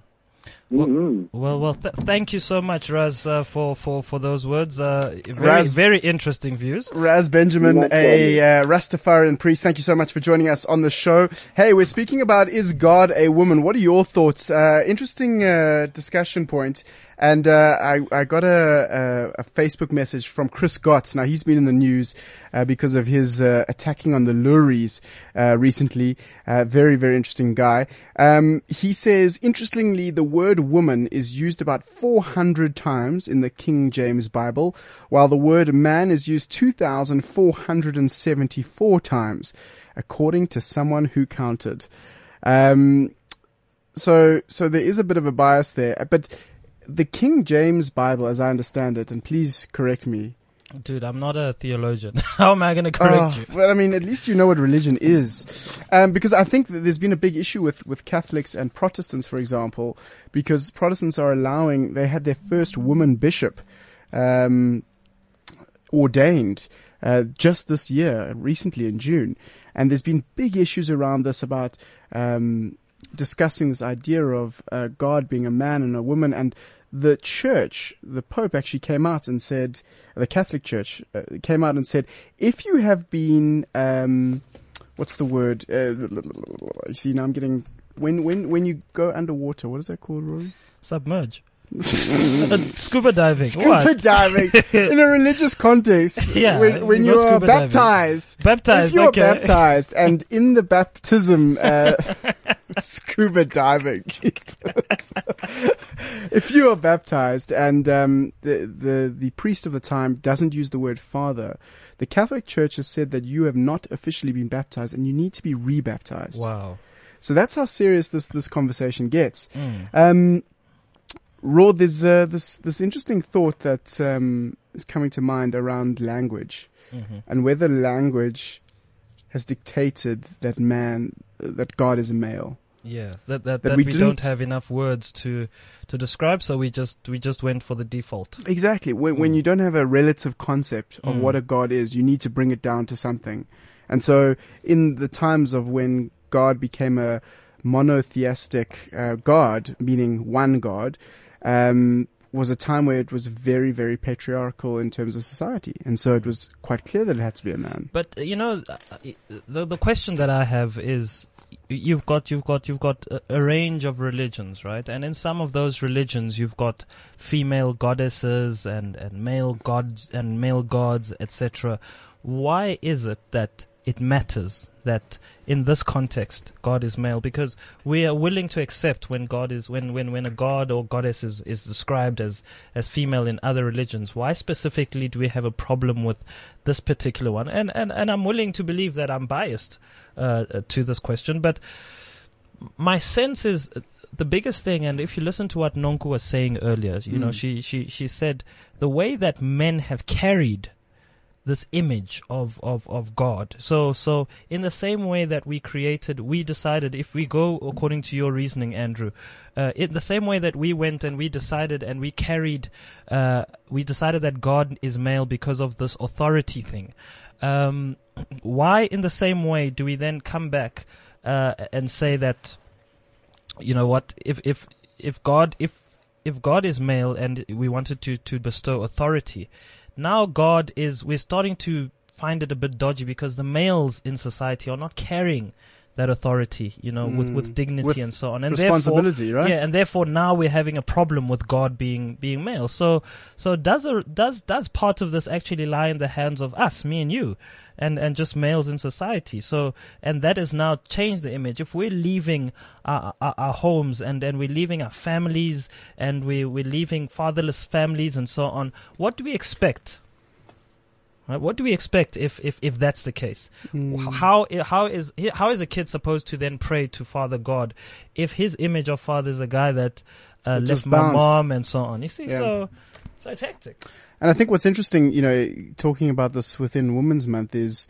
[SPEAKER 4] Well-
[SPEAKER 7] hmm
[SPEAKER 4] Well, well, th- thank you so much, Raz, uh, for, for, for those words. Uh, very,
[SPEAKER 3] Raz-
[SPEAKER 4] very interesting views.
[SPEAKER 3] Raz Benjamin, a uh, Rastafarian priest. Thank you so much for joining us on the show. Hey, we're speaking about is God a woman? What are your thoughts? Uh, interesting uh, discussion point. And uh, I, I got a, a, a Facebook message from Chris Gotts. Now he's been in the news uh, because of his uh, attacking on the Luries uh, recently. Uh, very very interesting guy. Um, he says interestingly the word woman is used about 400 times in the King James Bible, while the word man is used 2,474 times, according to someone who counted. Um, so so there is a bit of a bias there, but the King James Bible, as I understand it, and please correct me.
[SPEAKER 4] Dude, I'm not a theologian. How am I going to correct
[SPEAKER 3] Oh,
[SPEAKER 4] you?
[SPEAKER 3] Well, I mean, at least you know what religion is, um, because I think that there's been a big issue with with Catholics and Protestants, for example, because Protestants are allowing they had their first woman bishop um, ordained uh, just this year, recently in June, and there's been big issues around this about. Um, discussing this idea of uh, God being a man and a woman, and the church, the Pope actually came out and said, the Catholic Church uh, came out and said, if you have been, um, what's the word? Uh, you see, now I'm getting when when when you go underwater, what is that called, Rory?
[SPEAKER 4] Submerge. Scuba diving.
[SPEAKER 3] Scuba
[SPEAKER 4] what?
[SPEAKER 3] diving in a religious context.
[SPEAKER 4] Yeah,
[SPEAKER 3] when, when
[SPEAKER 4] you,
[SPEAKER 3] you are
[SPEAKER 4] scuba diving.
[SPEAKER 3] baptized.
[SPEAKER 4] Baptized,
[SPEAKER 3] If you're baptized and in the baptism, uh, scuba diving. if you are baptized and um, the, the the priest of the time doesn't use the word father, the Catholic Church has said that you have not officially been baptized and you need to be rebaptized.
[SPEAKER 4] Wow.
[SPEAKER 3] So that's how serious this this conversation gets. Um, Raw, there's uh, this this interesting thought that um, is coming to mind around language and whether language has dictated that man that God is a male.
[SPEAKER 4] Yeah, that that,
[SPEAKER 3] That
[SPEAKER 4] that
[SPEAKER 3] we
[SPEAKER 4] we, don't have enough words to to describe, so we just we just went for the default.
[SPEAKER 3] Exactly. When, when you don't have a relative concept of
[SPEAKER 4] Mm.
[SPEAKER 3] what a god is, you need to bring it down to something. And so, in the times of when God became a monotheistic uh, god, meaning one god, um, was a time where it was very, very patriarchal in terms of society. And so it was quite clear that it had to be a man.
[SPEAKER 4] But uh, you know, uh, the the question that I have is, you've got you've got you've got a, a range of religions, right? And in some of those religions, you've got female goddesses and and male gods and male gods, etc. Why is it that it matters that in this context God is male? Because we are willing to accept when God is when when when a god or goddess is is described as as female in other religions. Why specifically do we have a problem with this particular one? And and and I'm willing to believe that I'm biased uh, to this question, but my sense is uh, the biggest thing, and if you listen to what Nonku was saying earlier, you know,
[SPEAKER 3] Mm.
[SPEAKER 4] she, she, she said the way that men have carried this image of, of, of God. So, so in the same way that we created, we decided if we go according to your reasoning, Andrew, uh, in the same way that we went and we decided and we carried, uh, we decided that God is male because of this authority thing. Um, why in the same way do we then come back, uh, and say that, you know what, if, if, if God, if, if God is male and we wanted to, to bestow authority, now God is, we're starting to find it a bit dodgy because the males in society are not carrying that authority, you know, with, with
[SPEAKER 3] Mm.
[SPEAKER 4] dignity
[SPEAKER 3] With
[SPEAKER 4] and so on. And
[SPEAKER 3] Responsibility, right?
[SPEAKER 4] yeah, and therefore now we're having a problem with God being being male. So so does a, does does part of this actually lie in the hands of us, me and you, and and just males in society? So and that has now changed the image. If we're leaving our, our, our homes and and we're leaving our families and we we're leaving fatherless families and so on, what do we expect? Right? What do we expect if, if, if that's the case?
[SPEAKER 3] Mm.
[SPEAKER 4] How how is how is a kid supposed to then pray to Father God if his image of Father is a guy that uh, left my mom and so on? You see,
[SPEAKER 3] Yeah.
[SPEAKER 4] so so it's hectic.
[SPEAKER 3] And I think what's interesting, you know, talking about this within Women's Month is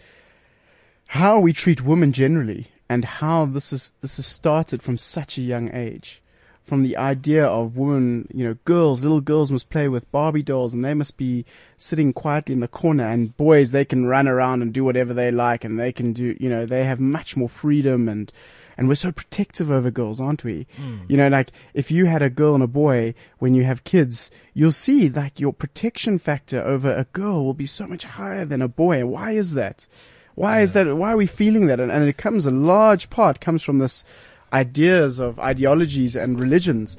[SPEAKER 3] how we treat women generally and how this is, this has started from such a young age. From the idea of women, you know, girls, little girls must play with Barbie dolls and they must be sitting quietly in the corner and boys, they can run around and do whatever they like and they can do, you know, they have much more freedom and, and we're so protective over girls, aren't we? Hmm. You know, like if you had a girl and a boy when you have kids, you'll see like your protection factor over a girl will be so much higher than a boy. Why is that? Why is that? Why are we feeling that? And, and it comes a large part comes from this ideas of ideologies and religions.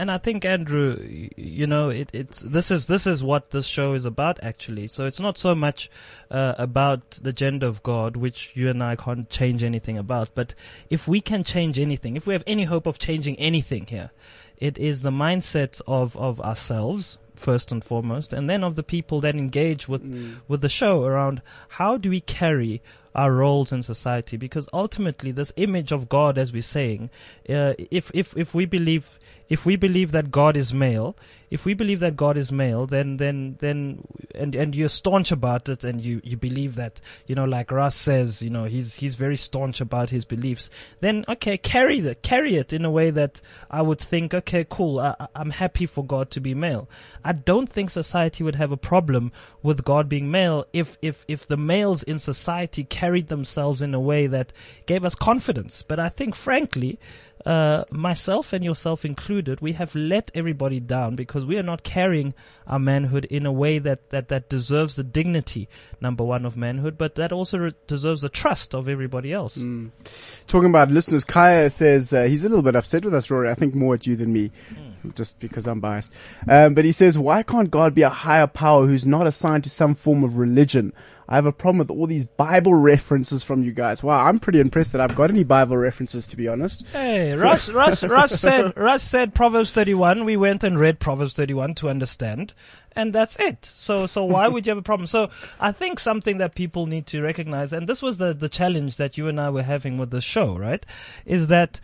[SPEAKER 4] And I think Andrew, you know, it, it's this is this is what this show is about actually. So it's not so much uh, about the gender of God, which you and I can't change anything about. But if we can change anything, if we have any hope of changing anything here, it is the mindset of of ourselves first and foremost, and then of the people that engage with with the show around how do we carry our roles in society because ultimately this image of God as we're saying uh, if if if we believe if we believe that God is male if we believe that God is male then then then and and you're staunch about it and you you believe that you know like Raz says you know he's he's very staunch about his beliefs then okay carry that carry it in a way that I would think okay cool I- I'm happy for God to be male I don't think society would have a problem with God being male if if if the males in society carried themselves in a way that gave us confidence. But I think, frankly, uh, myself and yourself included, we have let everybody down because we are not carrying our manhood in a way that that that deserves the dignity, number one, of manhood, but that also re- deserves the trust of everybody else.
[SPEAKER 3] Mm. Talking about listeners, Kaya says uh, he's a little bit upset with us, Rory. I think more at you than me, just because I'm biased. Um, but he says, why can't God be a higher power who's not assigned to some form of religion? I have a problem with all these Bible references from you guys. Wow, I'm pretty impressed that I've got any Bible references, to be honest.
[SPEAKER 4] Hey, Raz, Raz, Raz said, Raz said Proverbs 31. We went and read Proverbs 31 to understand. And that's it. So, so why would you have a problem? So I think something that people need to recognize, and this was the, the challenge that you and I were having with the show, right? Is that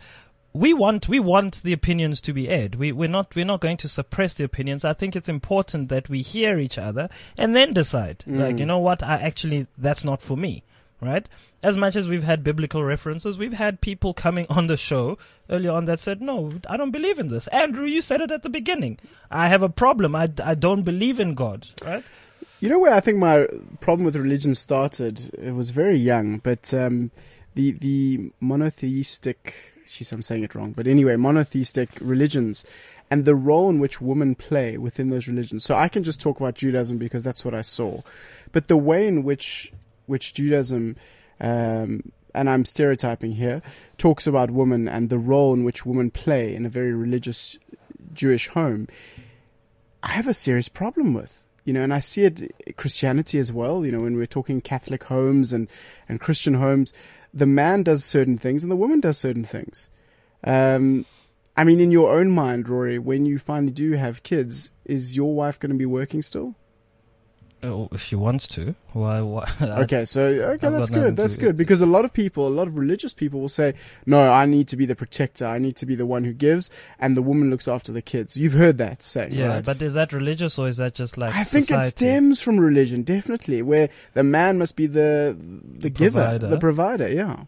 [SPEAKER 4] we want we want the opinions to be aired. We we're not we're not going to suppress the opinions. I think it's important that we hear each other and then decide. Like you know what, I actually that's not for me. Right? As much as we've had biblical references, we've had people coming on the show earlier on that said, no, I don't believe in this. Andrew, you said it at the beginning. I have a problem. I, I don't believe in God. Right?
[SPEAKER 3] You know where I think my problem with religion started? It was very young, but um, the the monotheistic. Jeez, I'm saying it wrong, but anyway, monotheistic religions and the role in which women play within those religions. So I can just talk about Judaism because that's what I saw, but the way in which which Judaism um, and I'm stereotyping here, talks about women and the role in which women play in a very religious Jewish home, I have a serious problem with. You know, and I see it Christianity as well. You know, when we're talking Catholic homes and, and Christian homes, the man does certain things and the woman does certain things. Um, I mean, in your own mind, Rory, when you finally do have kids, is your wife going to be working still?
[SPEAKER 4] Oh, if she wants to. Why? why
[SPEAKER 3] Okay, so okay,
[SPEAKER 4] I've
[SPEAKER 3] that's good. That's
[SPEAKER 4] to-
[SPEAKER 3] good because a lot of people, a lot of religious people, will say, "No, I need to be the protector. I need to be the one who gives, and the woman looks after the kids." You've heard that saying,
[SPEAKER 4] Yeah,
[SPEAKER 3] right?
[SPEAKER 4] but is that religious or is that just like
[SPEAKER 3] I think it stems from religion, definitely, where the man must be the the giver,
[SPEAKER 4] provider.
[SPEAKER 3] the provider. Yeah.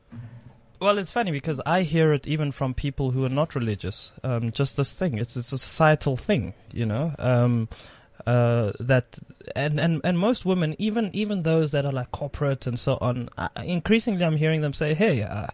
[SPEAKER 4] Well, it's funny because I hear it even from people who are not religious. Um, just this thing, it's it's a societal thing, you know. Um, uh, that and, and and most women, even even those that are like corporate and so on, uh, increasingly I'm hearing them say, "Hey, uh,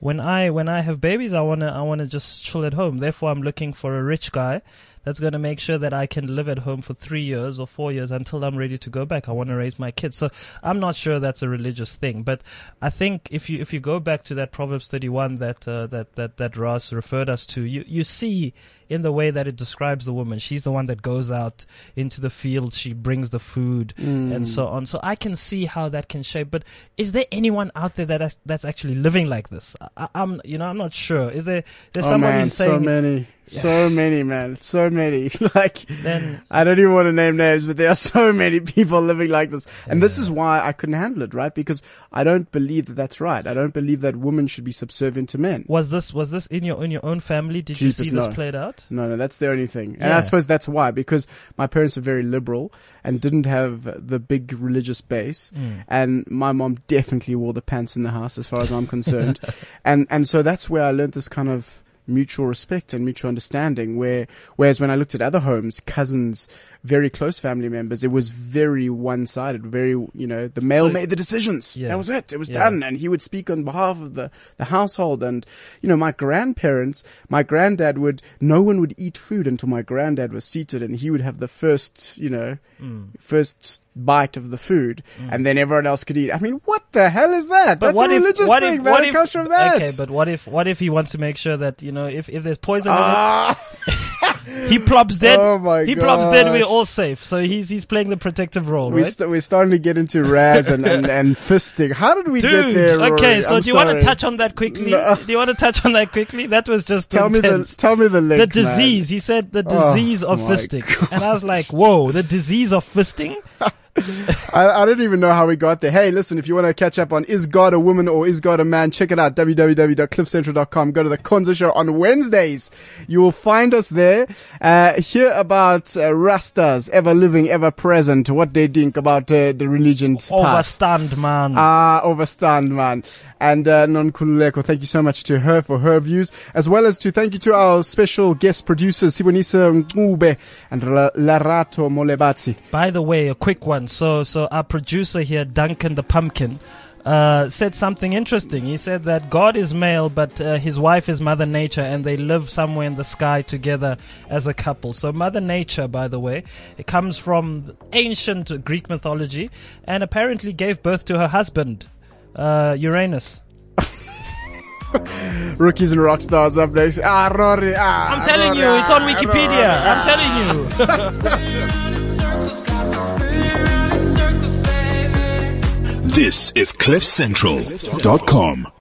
[SPEAKER 4] when I when I have babies, I wanna I wanna just chill at home. Therefore, I'm looking for a rich guy." That's going to make sure that I can live at home for three years or four years until I'm ready to go back. I want to raise my kids. So I'm not sure that's a religious thing, but I think if you if you go back to that Proverbs 31 that uh, that that that Raz referred us to, you you see in the way that it describes the woman, she's the one that goes out into the field, she brings the food and so on. So I can see how that can shape. But is there anyone out there that that's actually living like this? I, I'm you know I'm not sure. Is there there's
[SPEAKER 3] oh
[SPEAKER 4] someone
[SPEAKER 3] man,
[SPEAKER 4] who's
[SPEAKER 3] so
[SPEAKER 4] saying
[SPEAKER 3] many, so many, man, so many. like,
[SPEAKER 4] Then-
[SPEAKER 3] I don't even want to name names, but there are so many people living like this, and this is why I couldn't handle it, right? Because I don't believe that that's right. I don't believe that women should be subservient to men.
[SPEAKER 4] was this was this in your in your own family? Did
[SPEAKER 3] Jesus,
[SPEAKER 4] you see this played out?
[SPEAKER 3] No, no, that's the only thing. And
[SPEAKER 4] Yeah.
[SPEAKER 3] I suppose that's why, because my parents were very liberal and didn't have the big religious base.
[SPEAKER 4] Mm.
[SPEAKER 3] And my mom definitely wore the pants in the house as far as I'm concerned. and, and so that's where I learned this kind of mutual respect and mutual understanding where, whereas when I looked at other homes, cousins, very close family members, it was very one-sided, very, you know, the male
[SPEAKER 4] So-
[SPEAKER 3] made the decisions.
[SPEAKER 4] Yeah.
[SPEAKER 3] That was it. It was
[SPEAKER 4] Yeah.
[SPEAKER 3] done. And he would speak on behalf of the, the household. And, you know, my grandparents, my granddad would, no one would eat food until my granddad was seated and he would have the first, you know,
[SPEAKER 4] Mm.
[SPEAKER 3] first bite of the food and then everyone else could eat. I mean, what the hell is that?
[SPEAKER 4] But
[SPEAKER 3] That's
[SPEAKER 4] what
[SPEAKER 3] a
[SPEAKER 4] if
[SPEAKER 3] religious
[SPEAKER 4] what
[SPEAKER 3] thing,
[SPEAKER 4] if
[SPEAKER 3] man.
[SPEAKER 4] what if
[SPEAKER 3] comes from that.
[SPEAKER 4] okay? But what if what if he wants to make sure that you know if if there's poison in it, he plops dead.
[SPEAKER 3] Oh my
[SPEAKER 4] he plops dead. We're all safe. So he's he's playing the protective role,
[SPEAKER 3] we
[SPEAKER 4] right?
[SPEAKER 3] st- we're starting to get into Raz and, and, and fisting. How did we get
[SPEAKER 4] Dude,
[SPEAKER 3] there? Rory?
[SPEAKER 4] okay. So
[SPEAKER 3] I'm
[SPEAKER 4] do you want
[SPEAKER 3] sorry.
[SPEAKER 4] to touch on that quickly?
[SPEAKER 3] No.
[SPEAKER 4] Do you want to touch on that quickly? That was just
[SPEAKER 3] Tell me the
[SPEAKER 4] intense.
[SPEAKER 3] tell me the link.
[SPEAKER 4] the
[SPEAKER 3] man.
[SPEAKER 4] disease. He said the
[SPEAKER 3] Oh,
[SPEAKER 4] disease of
[SPEAKER 3] my
[SPEAKER 4] fisting, and I was like, "Whoa, the disease of fisting."
[SPEAKER 3] I, I don't even know how we got there. Hey, listen, if you want to catch up on Is God a Woman or Is God a Man, check it out, www.cliffcentral.com. Go to the Konza Show on Wednesdays. You will find us there. Uh, hear about uh, Rastas, ever living, ever present, what they think about uh, the religion part.
[SPEAKER 4] Overstand, man.
[SPEAKER 3] Ah, overstand, man. And uh, Nonkululeko, thank you so much to her for her views, as well as to thank you to our special guest producers, Sibonisa Ngube and Lerato Molebatsi.
[SPEAKER 4] By the way, a quick one. So, so our producer here, Duncan the Pumpkin, uh, said something interesting. He said that God is male, but uh, his wife is Mother Nature, and they live somewhere in the sky together as a couple. So, Mother Nature, by the way, it comes from ancient Greek mythology, and apparently gave birth to her husband, uh, Uranus.
[SPEAKER 3] Rookies and rock stars up next. Ah, Rory. Ah,
[SPEAKER 4] I'm telling you, it's on
[SPEAKER 3] ah,
[SPEAKER 4] Wikipedia.
[SPEAKER 3] Rory.
[SPEAKER 4] I'm telling you.
[SPEAKER 1] This is CliffCentral.com.